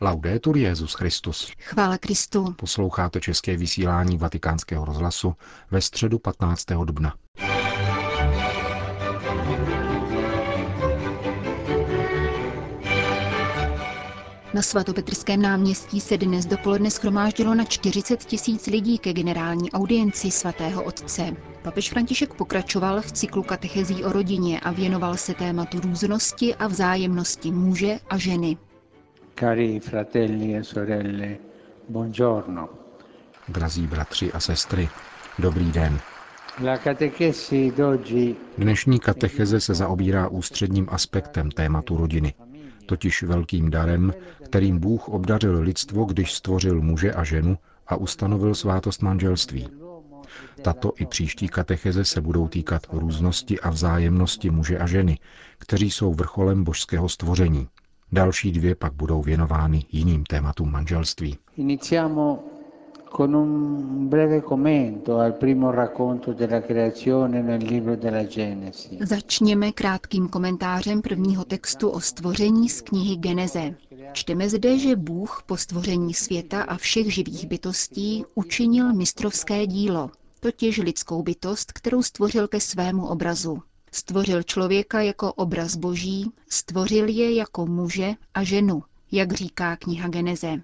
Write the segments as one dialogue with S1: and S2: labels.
S1: Laudetur Jezus Christus.
S2: Chvála Kristu.
S1: Posloucháte české vysílání Vatikánského rozhlasu ve středu 15. dubna.
S2: Na svatopetrském náměstí se dnes dopoledne schromáždilo na 40 tisíc lidí ke generální audienci svatého otce. Papež František pokračoval v cyklu katechezí o rodině a věnoval se tématu různosti a vzájemnosti muže a ženy.
S3: Cari fratelli e sorelle, buongiorno.
S1: Drazí bratři a sestry, dobrý den. Dnešní katecheze se zaobírá ústředním aspektem tématu rodiny, totiž velkým darem, kterým Bůh obdařil lidstvo, když stvořil muže a ženu a ustanovil svátost manželství. Tato i příští katecheze se budou týkat různosti a vzájemnosti muže a ženy, kteří jsou vrcholem božského stvoření. Další dvě pak budou věnovány jiným tématům manželství.
S3: iniziamo con un breve commento al primo racconto della creazione nel libro della Genesi.
S2: Začněme krátkým komentářem prvního textu o stvoření z knihy Geneze. Čteme zde, že Bůh po stvoření světa a všech živých bytostí učinil mistrovské dílo, totiž lidskou bytost, kterou stvořil ke svému obrazu. Stvořil člověka jako obraz boží, stvořil je jako muže a ženu, jak říká kniha Geneze.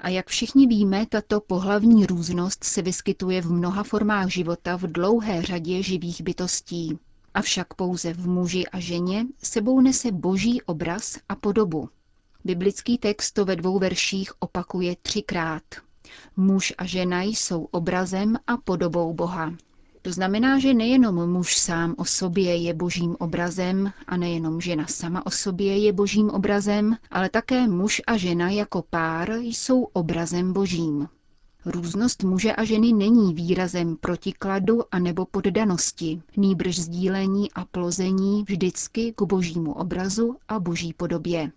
S2: A jak všichni víme, tato pohlavní různost se vyskytuje v mnoha formách života v dlouhé řadě živých bytostí. Avšak pouze v muži a ženě sebou nese boží obraz a podobu. Biblický text to ve dvou verších opakuje třikrát. Muž a žena jsou obrazem a podobou Boha. To znamená, že nejenom muž sám o sobě je božím obrazem a nejenom žena sama o sobě je božím obrazem, ale také muž a žena jako pár jsou obrazem božím. Různost muže a ženy není výrazem protikladu a nebo poddanosti, nýbrž sdílení a plození vždycky k božímu obrazu a boží podobě.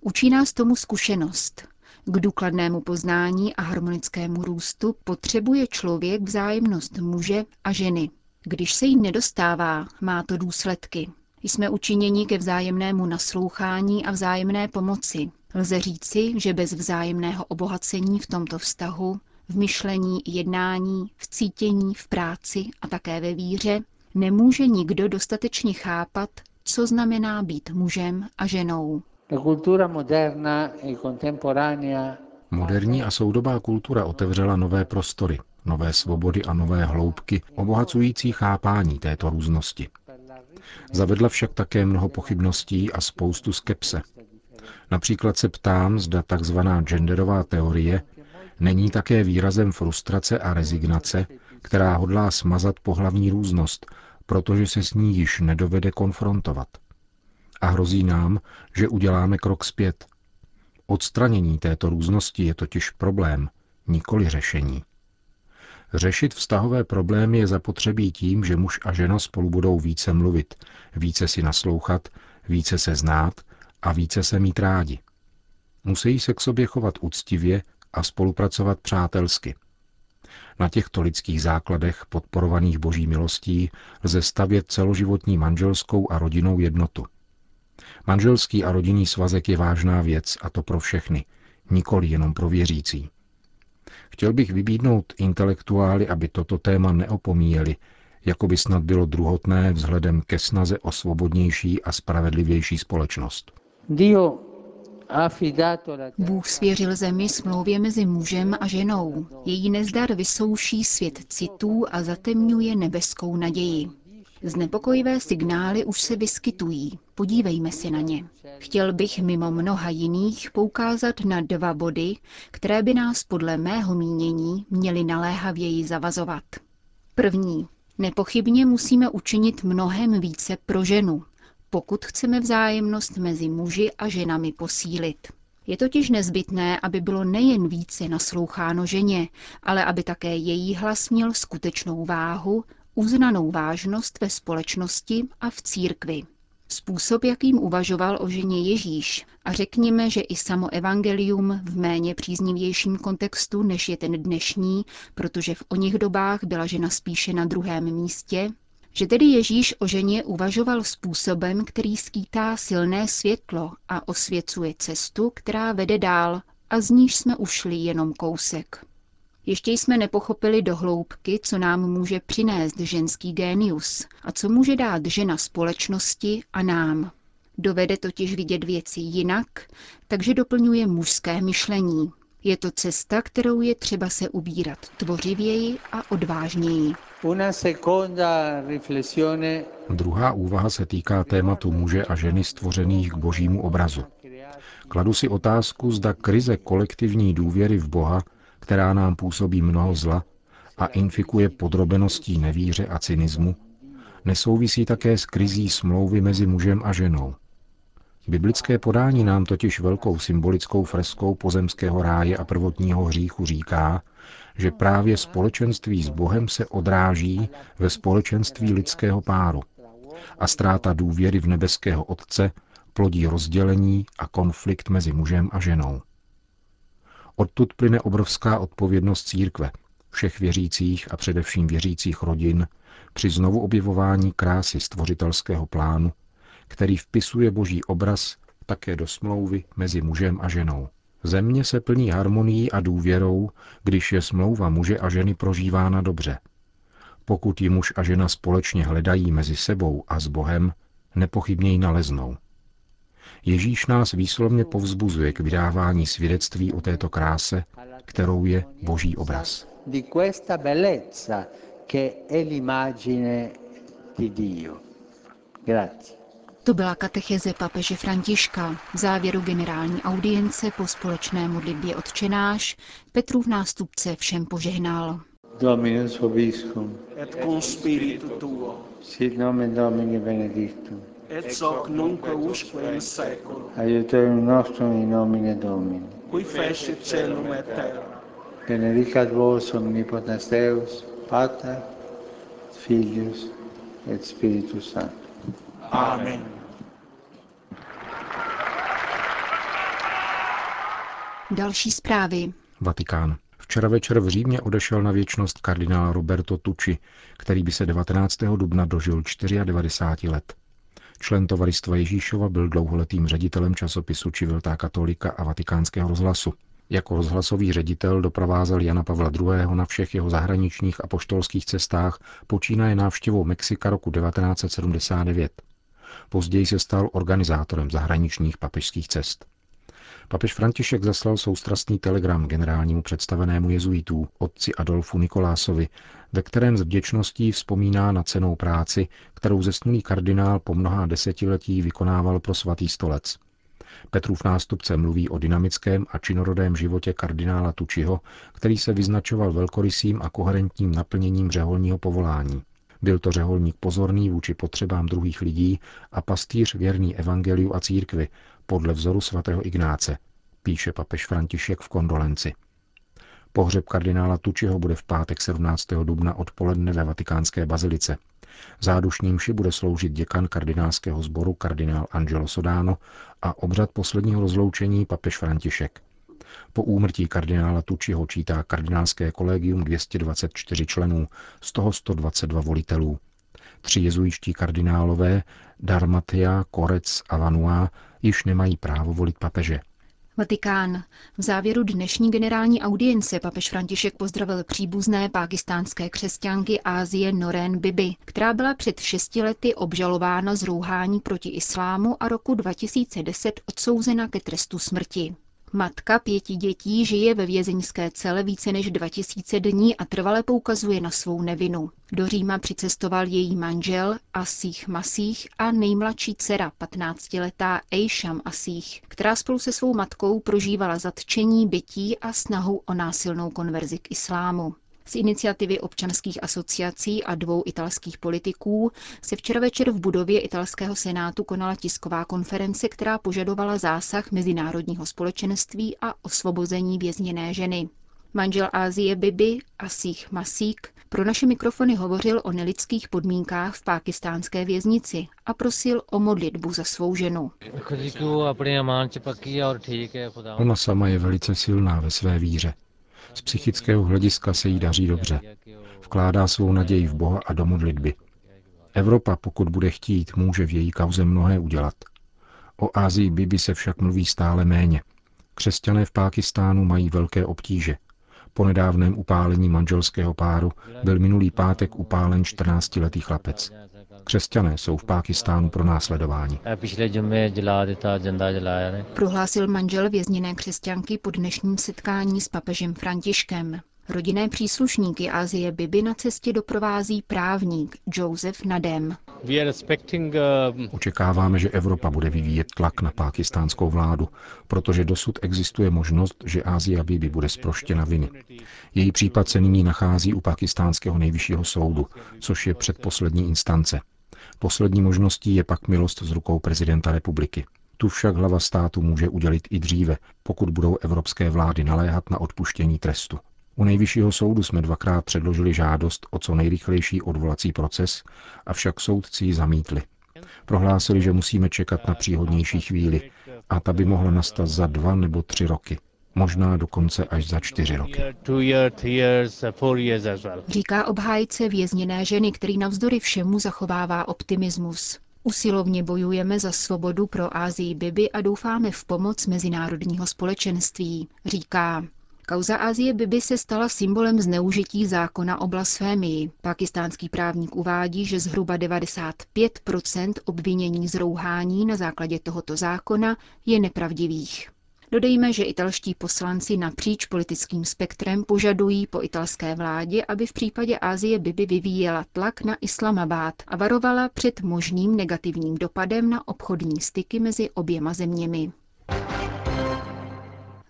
S2: Učí nás tomu zkušenost. K důkladnému poznání a harmonickému růstu potřebuje člověk vzájemnost muže a ženy. Když se jí nedostává, má to důsledky. Jsme učiněni ke vzájemnému naslouchání a vzájemné pomoci. Lze říci, že bez vzájemného obohacení v tomto vztahu, v myšlení, jednání, v cítění, v práci a také ve víře, nemůže nikdo dostatečně chápat, co znamená být mužem a ženou.
S3: E
S1: Moderní a soudobá kultura otevřela nové prostory, nové svobody a nové hloubky, obohacující chápání této různosti. Zavedla však také mnoho pochybností a spoustu skepse. Například se ptám, zda takzvaná genderová teorie není také výrazem frustrace a rezignace, která hodlá smazat pohlavní různost, protože se s ní již nedovede konfrontovat. A hrozí nám, že uděláme krok zpět. Odstranění této různosti je totiž problém, nikoli řešení. Řešit vztahové problémy je zapotřebí tím, že muž a žena spolu budou více mluvit, více si naslouchat, více se znát a více se mít rádi. Musí se k sobě chovat úctivě a spolupracovat přátelsky. Na těchto lidských základech, podporovaných boží milostí, lze stavět celoživotní manželskou a rodinnou jednotu. Manželský a rodinný svazek je vážná věc, a to pro všechny, nikoli jenom pro věřící. Chtěl bych vybídnout intelektuály, aby toto téma neopomíjeli, jako by snad bylo druhotné vzhledem ke snaze o svobodnější a spravedlivější společnost.
S3: Dio ha affidato la
S2: Bůh svěřil zemi smlouvě mezi mužem a ženou. Její nezdar vysouší svět citů a zatemňuje nebeskou naději. Znepokojivé signály už se vyskytují. Podívejme se na ně. Chtěl bych mimo mnoha jiných poukázat na dva body, které by nás podle mého mínění měly naléhavěji zavazovat. První. Nepochybně musíme učinit mnohem více pro ženu, pokud chceme vzájemnost mezi muži a ženami posílit. Je totiž nezbytné, aby bylo nejen více nasloucháno ženě, ale aby také její hlas měl skutečnou váhu, uznanou vážnost ve společnosti a v církvi. Způsob, jakým uvažoval o ženě Ježíš, a řekněme, že i samo evangelium v méně příznivějším kontextu, než je ten dnešní, protože v oněch dobách byla žena spíše na druhém místě, Že tedy Ježíš o ženě uvažoval způsobem, který skýtá silné světlo a osvěcuje cestu, která vede dál a z níž jsme ušli jenom kousek. Ještě jsme nepochopili do hloubky, co nám může přinést ženský génius a co může dát žena společnosti a nám. Dovede totiž vidět věci jinak, takže doplňuje mužské myšlení. Je to cesta, kterou je třeba se ubírat tvořivěji a odvážněji.
S1: Druhá úvaha se týká tématu muže a ženy stvořených k božímu obrazu. Kladu si otázku, zda krize kolektivní důvěry v Boha, která nám působí mnoho zla a infikuje podrobeností nevíře a cynismu, nesouvisí také s krizí smlouvy mezi mužem a ženou. Biblické podání nám totiž velkou symbolickou freskou pozemského ráje a prvotního hříchu říká, že právě společenství s Bohem se odráží ve společenství lidského páru a ztráta důvěry v nebeského Otce plodí rozdělení a konflikt mezi mužem a ženou. Odtud plyne obrovská odpovědnost církve, všech věřících a především věřících rodin při znovu objevování krásy stvořitelského plánu, který vpisuje boží obraz také do smlouvy mezi mužem a ženou. Země se plní harmonií a důvěrou, když je smlouva muže a ženy prožívána dobře. Pokud ji muž a žena společně hledají mezi sebou a s Bohem, nepochybně ji naleznou. Ježíš nás výslovně povzbuzuje k vydávání svědectví o této kráse, kterou je boží obraz.
S2: To byla katecheze papeže Františka. V závěru generální audience po společné modlitbě odčenáš Petrův nástupce všem požehnal.
S3: Dominus vobiscum.
S4: Et cum spiritu tuo.
S3: Sit nomen Domini benedictum.
S4: Et hoc nunc usque in seculum.
S3: Aiuterium nostrum in nomine Domini.
S4: Qui fecit celum et terra.
S3: Benedicat vos omnipotens Deus, Pater, Filius et Spiritus Sanctus.
S4: Amen.
S2: Další zprávy.
S1: Vatikán. Včera večer v Římě odešel na věčnost kardinál Roberto Tucci, který by se 19. dubna dožil 94 let. Člen tovaristva Ježíšova byl dlouholetým ředitelem časopisu Civiltà Katolika a vatikánského rozhlasu. Jako rozhlasový ředitel doprovázel Jana Pavla II. na všech jeho zahraničních a poštolských cestách, počínaje návštěvou Mexika roku 1979. Později se stal organizátorem zahraničních papežských cest. Papež František zaslal soustrastný telegram generálnímu představenému jezuitů, otci Adolfu Nikolásovi, ve kterém s vděčností vzpomíná na cenou práci, kterou zesnulý kardinál po mnoha desetiletí vykonával pro svatý stolec. Petrův nástupce mluví o dynamickém a činorodém životě kardinála Tučiho, který se vyznačoval velkorysým a koherentním naplněním řeholního povolání. Byl to řeholník pozorný vůči potřebám druhých lidí a pastýř věrný evangeliu a církvi, podle vzoru svatého Ignáce, píše papež František v kondolenci. Pohřeb kardinála Tučiho bude v pátek 17. dubna odpoledne ve vatikánské bazilice. Zádušním ši bude sloužit děkan kardinálského sboru kardinál Angelo Sodano a obřad posledního rozloučení papež František. Po úmrtí kardinála Tučiho čítá kardinálské kolegium 224 členů, z toho 122 volitelů. Tři jezuičtí kardinálové, Darmatia, Korec a Vanua, již nemají právo volit papeže.
S2: Vatikán. V závěru dnešní generální audience papež František pozdravil příbuzné pákistánské křesťanky Ázie Noren Bibi, která byla před šesti lety obžalována z rouhání proti islámu a roku 2010 odsouzena ke trestu smrti. Matka pěti dětí žije ve vězeňské cele více než 2000 dní a trvale poukazuje na svou nevinu. Do Říma přicestoval její manžel Asích Masích a nejmladší dcera 15-letá Ejšam Asích, která spolu se svou matkou prožívala zatčení, bytí a snahu o násilnou konverzi k islámu. Z iniciativy občanských asociací a dvou italských politiků se včera večer v budově italského senátu konala tisková konference, která požadovala zásah mezinárodního společenství a osvobození vězněné ženy. Manžel Ázie Bibi, Asích Masík, pro naše mikrofony hovořil o nelidských podmínkách v pákistánské věznici a prosil o modlitbu za svou ženu.
S1: Ona sama je velice silná ve své víře. Z psychického hlediska se jí daří dobře. Vkládá svou naději v Boha a do modlitby. Evropa, pokud bude chtít, může v její kauze mnohé udělat. O Ázii Bibi se však mluví stále méně. Křesťané v Pákistánu mají velké obtíže. Po nedávném upálení manželského páru byl minulý pátek upálen 14-letý chlapec. Křesťané jsou v Pákistánu pro následování.
S2: Prohlásil manžel vězněné křesťanky po dnešním setkání s papežem Františkem. Rodinné příslušníky Azie Bibi na cestě doprovází právník Joseph Nadem.
S1: Očekáváme, že Evropa bude vyvíjet tlak na pákistánskou vládu, protože dosud existuje možnost, že Asia Bibi bude zproštěna viny. Její případ se nyní nachází u pakistánského nejvyššího soudu, což je předposlední instance. Poslední možností je pak milost z rukou prezidenta republiky. Tu však hlava státu může udělit i dříve, pokud budou evropské vlády naléhat na odpuštění trestu. U nejvyššího soudu jsme dvakrát předložili žádost o co nejrychlejší odvolací proces, avšak soudci ji zamítli. Prohlásili, že musíme čekat na příhodnější chvíli a ta by mohla nastat za dva nebo tři roky. Možná dokonce až za čtyři roky.
S2: Říká obhájce vězněné ženy, který navzdory všemu zachovává optimismus. Usilovně bojujeme za svobodu pro Ázii Bibi a doufáme v pomoc mezinárodního společenství, říká. Kauza Azie Bibi se stala symbolem zneužití zákona o blasfémii. Pakistánský právník uvádí, že zhruba 95% obvinění z rouhání na základě tohoto zákona je nepravdivých. Dodejme, že italští poslanci napříč politickým spektrem požadují po italské vládě, aby v případě Asie Bibi vyvíjela tlak na Islamabad a varovala před možným negativním dopadem na obchodní styky mezi oběma zeměmi.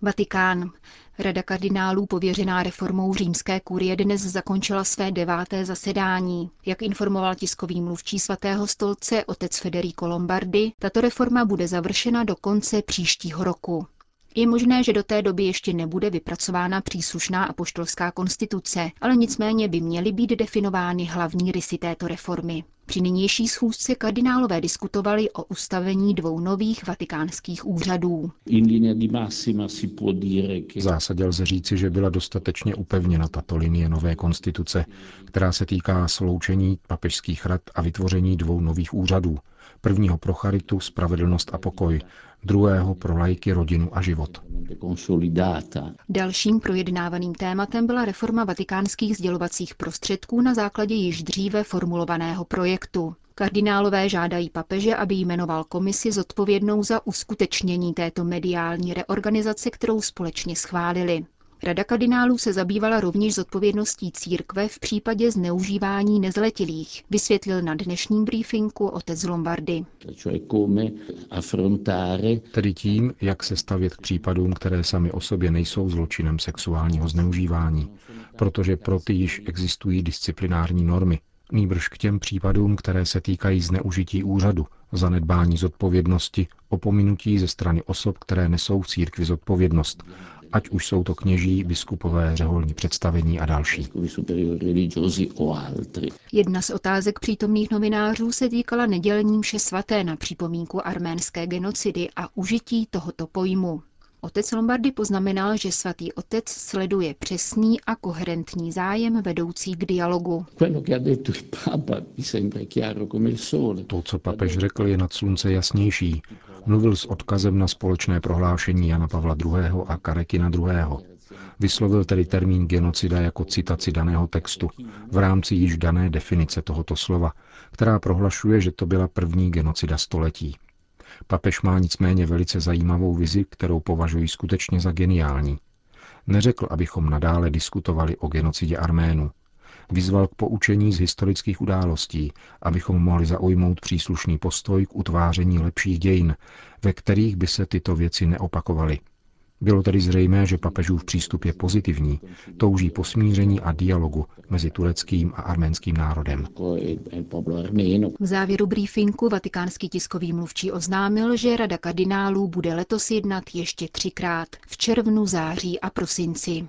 S2: Vatikán. Rada kardinálů pověřená reformou římské kurie dnes zakončila své deváté zasedání. Jak informoval tiskový mluvčí svatého stolce otec Federico Lombardi, tato reforma bude završena do konce příštího roku. Je možné, že do té doby ještě nebude vypracována příslušná apoštolská konstituce, ale nicméně by měly být definovány hlavní rysy této reformy. Při nynější schůzce kardinálové diskutovali o ustavení dvou nových vatikánských úřadů.
S1: V zásadě lze říci, že byla dostatečně upevněna tato linie nové konstituce, která se týká sloučení papežských rad a vytvoření dvou nových úřadů. Prvního pro charitu, spravedlnost a pokoj, druhého pro lajky, rodinu a život.
S2: Dalším projednávaným tématem byla reforma vatikánských sdělovacích prostředků na základě již dříve formulovaného projektu. Kardinálové žádají papeže, aby jmenoval komisi zodpovědnou za uskutečnění této mediální reorganizace, kterou společně schválili. Rada kardinálů se zabývala rovněž zodpovědností církve v případě zneužívání nezletilých, vysvětlil na dnešním briefingu otec Lombardy.
S1: Tedy tím, jak se stavět k případům, které sami o sobě nejsou zločinem sexuálního zneužívání, protože pro ty již existují disciplinární normy, nýbrž k těm případům, které se týkají zneužití úřadu, zanedbání zodpovědnosti, opominutí ze strany osob, které nesou v církvi zodpovědnost ať už jsou to kněží, biskupové, řeholní představení a další.
S2: Jedna z otázek přítomných novinářů se týkala nedělní mše svaté na připomínku arménské genocidy a užití tohoto pojmu. Otec Lombardy poznamenal, že svatý otec sleduje přesný a koherentní zájem vedoucí k dialogu.
S1: To, co papež řekl, je nad slunce jasnější. Mluvil s odkazem na společné prohlášení Jana Pavla II. a Karekina II. Vyslovil tedy termín genocida jako citaci daného textu v rámci již dané definice tohoto slova, která prohlašuje, že to byla první genocida století. Papež má nicméně velice zajímavou vizi, kterou považuji skutečně za geniální. Neřekl, abychom nadále diskutovali o genocidě Arménů. Vyzval k poučení z historických událostí, abychom mohli zaujmout příslušný postoj k utváření lepších dějin, ve kterých by se tyto věci neopakovaly. Bylo tedy zřejmé, že papežův přístup je pozitivní, touží po smíření a dialogu mezi tureckým a arménským národem.
S2: V závěru briefingu vatikánský tiskový mluvčí oznámil, že Rada kardinálů bude letos jednat ještě třikrát v červnu, září a prosinci.